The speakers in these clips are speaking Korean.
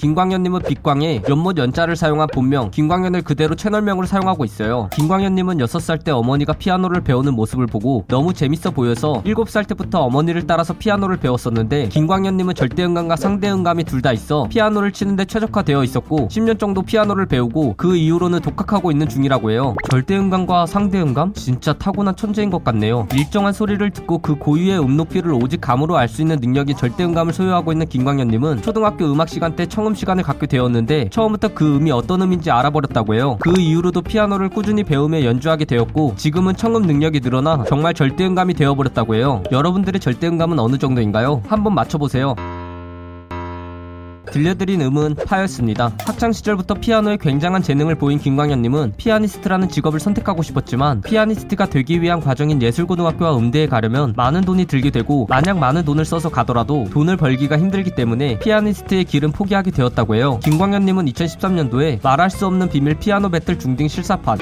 김광연님은 빛광에 연못 연자를 사용한 본명 김광연을 그대로 채널명으로 사용하고 있어요. 김광연님은 6살 때 어머니가 피아노를 배우는 모습을 보고 너무 재밌어 보여서 7살 때부터 어머니를 따라서 피아노를 배웠었는데 김광연님은 절대음감과 상대음감이 둘 다 있어 피아노를 치는데 최적화되어 있었고 10년 정도 피아노를 배우고 그 이후로는 독학하고 있는 중이라고 해요. 절대음감과 상대음감? 진짜 타고난 천재인 것 같네요. 일정한 소리를 듣고 그 고유의 음높이를 오직 감으로 알 수 있는 능력인 절대음감을 소유하고 있는 김광연님은 초등학교 음악 시간 때 청음 시간을 갖게 되었는데 처음부터 그 음이 어떤 음인지 알아버렸다고 해요. 그 이후로도 피아노를 꾸준히 배우며 연주하게 되었고 지금은 청음 능력이 늘어나 정말 절대음감이 되어버렸다고 해요. 여러분들의 절대음감은 어느 정도인가요? 한번 맞춰보세요. 들려드린 음은 파였습니다. 학창 시절부터 피아노에 굉장한 재능을 보인 김광현님은 피아니스트라는 직업을 선택하고 싶었지만 피아니스트가 되기 위한 과정인 예술고등학교와 음대에 가려면 많은 돈이 들게 되고 만약 많은 돈을 써서 가더라도 돈을 벌기가 힘들기 때문에 피아니스트의 길은 포기하게 되었다고 해요. 김광현님은 2013년도에 말할 수 없는 비밀 피아노 배틀 중딩 실사판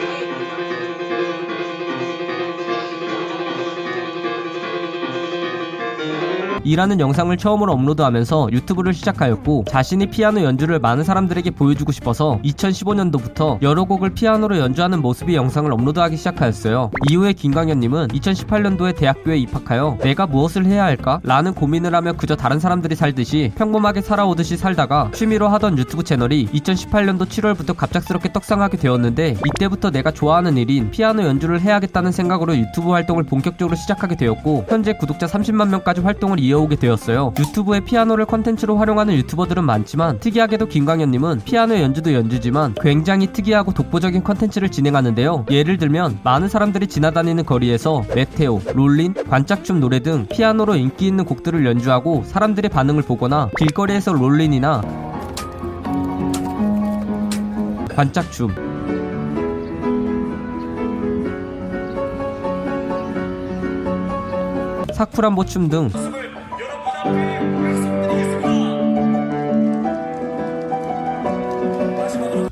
이라는 영상을 처음으로 업로드하면서 유튜브를 시작하였고 자신이 피아노 연주를 많은 사람들에게 보여주고 싶어서 2015년도부터 여러 곡을 피아노로 연주하는 모습의 영상을 업로드하기 시작하였어요. 이후에 김광연님은 2018년도에 대학교에 입학하여 내가 무엇을 해야 할까? 라는 고민을 하며 그저 다른 사람들이 살듯이 평범하게 살아오듯이 살다가 취미로 하던 유튜브 채널이 2018년도 7월부터 갑작스럽게 떡상하게 되었는데 이때부터 내가 좋아하는 일인 피아노 연주를 해야겠다는 생각으로 유튜브 활동을 본격적으로 시작하게 되었고 현재 구독자 30만 명까지 활동을 이어 오게 되었어요. 유튜브에 피아노를 컨텐츠로 활용하는 유튜버들은 많지만 특이하게도 김광연님은 피아노 연주도 연주지만 굉장히 특이하고 독보적인 컨텐츠를 진행하는데요. 예를 들면 많은 사람들이 지나다니는 거리에서 메테오, 롤린, 관짝춤 노래 등 피아노로 인기 있는 곡들을 연주하고 사람들의 반응을 보거나 길거리에서 롤린이나 관짝춤 사쿠란보춤 등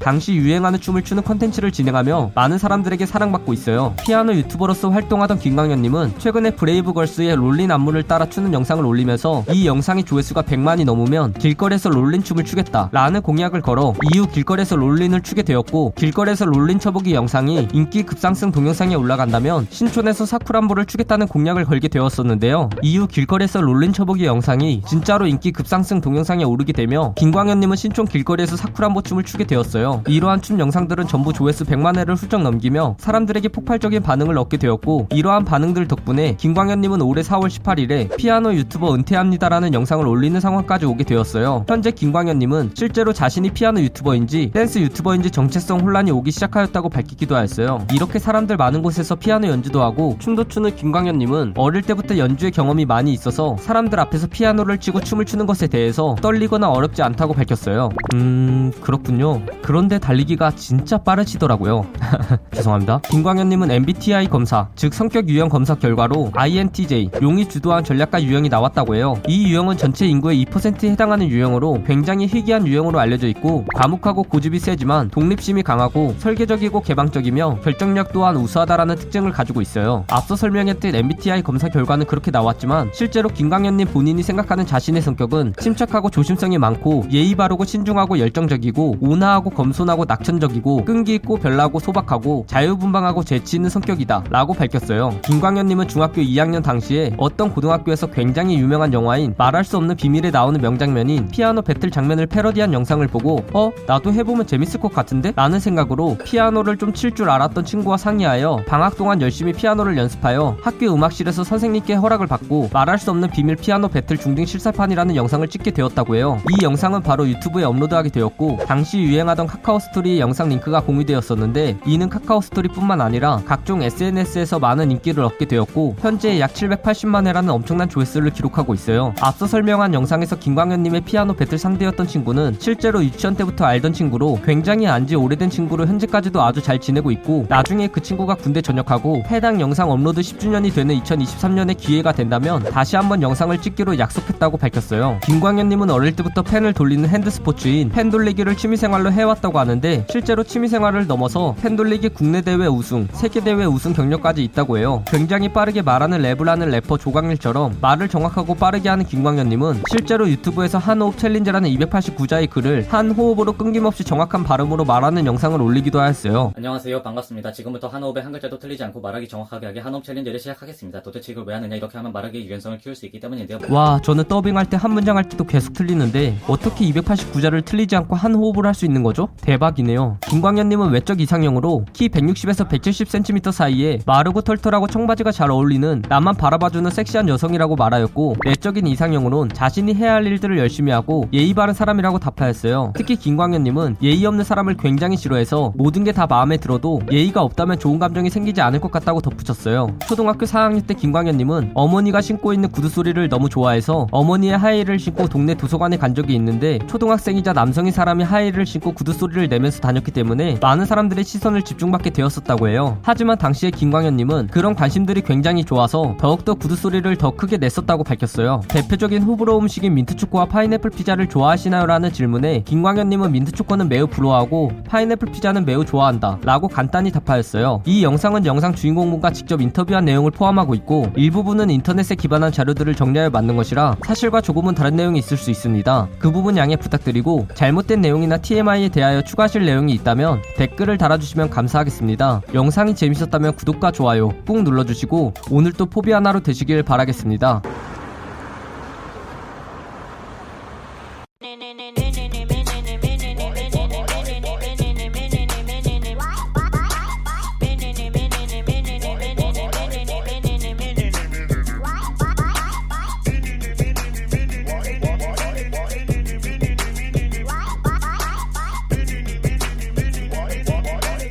당시 유행하는 춤을 추는 컨텐츠를 진행하며 많은 사람들에게 사랑받고 있어요. 피아노 유튜버로서 활동하던 김광연님은 최근에 브레이브걸스의 롤린 안무를 따라 추는 영상을 올리면서 이 영상의 조회수가 100만이 넘으면 길거리에서 롤린 춤을 추겠다 라는 공약을 걸어 이후 길거리에서 롤린을 추게 되었고 길거리에서 롤린 춰보기 영상이 인기 급상승 동영상에 올라간다면 신촌에서 사쿠란보를 추겠다는 공약을 걸게 되었었는데요. 이후 길거리에서 롤린 춰보기 영상이 진짜로 인기 급상승 동영상에 오르게 되며 김광연님은 신촌 길거리에서 사쿠란보 춤을 추게 되었어 요. 이러한 춤 영상들은 전부 조회수 100만 회를 훌쩍 넘기며 사람들에게 폭발적인 반응을 얻게 되었고 이러한 반응들 덕분에 김광연님은 올해 4월 18일에 피아노 유튜버 은퇴합니다라는 영상을 올리는 상황까지 오게 되었어요. 현재 김광연님은 실제로 자신이 피아노 유튜버인지 댄스 유튜버인지 정체성 혼란이 오기 시작하였다고 밝히기도 하였어요. 이렇게 사람들 많은 곳에서 피아노 연주도 하고 춤도 추는 김광연님은 어릴 때부터 연주의 경험이 많이 있어서 사람들 앞에서 피아노를 치고 춤을 추는 것에 대해서 떨리거나 어렵지 않다고 밝혔어요. 음 그렇군요. 그런 그런데 달리기가 진짜 빠르시더라고요. 죄송합니다. 김광연님은 MBTI 검사, 즉 성격 유형 검사 결과로 INTJ, 용의주도한 전략가 유형이 나왔다고 해요. 이 유형은 전체 인구의 2%에 해당하는 유형으로 굉장히 희귀한 유형으로 알려져 있고 과묵하고 고집이 세지만 독립심이 강하고 설계적이고 개방적이며 결정력 또한 우수하다라는 특징을 가지고 있어요. 앞서 설명했듯 MBTI 검사 결과는 그렇게 나왔지만 실제로 김광연님 본인이 생각하는 자신의 성격은 침착하고 조심성이 많고 예의 바르고 신중하고 열정적이고 온화하고 검 겸손하고 낙천적이고 끈기 있고 별나고 소박하고 자유분방하고 재치 있는 성격이다 라고 밝혔어요. 김광연님은 중학교 2학년 당시에 어떤 고등학교에서 굉장히 유명한 영화인 말할 수 없는 비밀에 나오는 명장면인 피아노 배틀 장면을 패러디한 영상을 보고 어? 나도 해보면 재밌을 것 같은데? 라는 생각으로 피아노를 좀 칠 줄 알았던 친구와 상의하여 방학 동안 열심히 피아노를 연습하여 학교 음악실에서 선생님께 허락을 받고 말할 수 없는 비밀 피아노 배틀 중딩 실사판이라는 영상을 찍게 되었다고 해요. 이 영상은 바로 유튜브에 업로드하게 되었고 당시 유행하던 카카 오 스토리 영상 링크가 공유되었었는데 이는 카카오 스토리뿐만 아니라 각종 SNS에서 많은 인기를 얻게 되었고 현재 약 780만 회라는 엄청난 조회수를 기록하고 있어요. 앞서 설명한 영상에서 김광연님의 피아노 배틀 상대였던 친구는 실제로 유치원 때부터 알던 친구로 굉장히 안지 오래된 친구로 현재까지도 아주 잘 지내고 있고 나중에 그 친구가 군대 전역하고 해당 영상 업로드 10주년이 되는 2023년에 기회가 된다면 다시 한번 영상을 찍기로 약속했다고 밝혔어요. 김광연님은 어릴 때부터 펜을 돌리는 핸드스포츠인 펜 돌리기를 취미생활로 해왔다 해왔다고 하는데 실제로 취미생활을 넘어서 펜 돌리기 국내 대회 우승, 세계 대회 우승 경력까지 있다고 해요. 굉장히 빠르게 말하는 랩을 하는 래퍼 조광일처럼 말을 정확하고 빠르게 하는 김광연님은 실제로 유튜브에서 한호흡 챌린지라는 289자의 글을 한 호흡으로 끊김없이 정확한 발음으로 말하는 영상을 올리기도 하였어요. 안녕하세요. 반갑습니다. 지금부터 한호흡에 한 글자도 틀리지 않고 말하기 정확하게 하기 한호흡 챌린지를 시작하겠습니다. 도대체 이걸 왜 하느냐? 이렇게 하면 말하기의 유연성을 키울 수 있기 때문인데요. 와 저는 더빙할 때 한 문장 할 때도 계속 틀리는데 어떻게 289자를 틀리지 않고 한 호흡을 할 수 있는 거죠? 대박이네요. 김광연님은 외적 이상형으로 키 160에서 170cm 사이에 마르고 털털하고 청바지가 잘 어울리는 나만 바라봐주는 섹시한 여성이라고 말하였고 내적인 이상형으론 자신이 해야 할 일들을 열심히 하고 예의 바른 사람이라고 답하였어요. 특히 김광연님은 예의 없는 사람을 굉장히 싫어해서 모든 게 다 마음에 들어도 예의가 없다면 좋은 감정이 생기지 않을 것 같다고 덧붙였어요. 초등학교 4학년 때 김광연님은 어머니가 신고 있는 구두 소리를 너무 좋아해서 어머니의 하이를 신고 동네 도서관에 간 적이 있는데 초등학생이자 남성인 사람이 하이를 신고 구두 소리 를 내면서 다녔기 때문에 많은 사람들의 시선을 집중받게 되었었다고 해요. 하지만 당시에 김광현님은 그런 관심들이 굉장히 좋아서 더욱더 구두 소리를 더 크게 냈었다고 밝혔어요. 대표적인 호불호 음식인 민트초코와 파인애플 피자를 좋아하시나요? 라는 질문에 김광현님은 민트초코는 매우 부러워하고 파인애플 피자는 매우 좋아한다 라고 간단히 답하였어요. 이 영상은 영상 주인공분과 직접 인터뷰한 내용을 포함하고 있고 일부분은 인터넷에 기반한 자료들을 정리하여 만든 것이라 사실과 조금은 다른 내용이 있을 수 있습니다. 그 부분 양해 부탁드리고 잘못된 내용이나 TMI에 대하여 추가하실 내용이 있다면 댓글을 달아주시면 감사하겠습니다. 영상이 재밌었다면 구독과 좋아요 꾹 눌러주시고 오늘도 포비 하나로 되시길 바라겠습니다.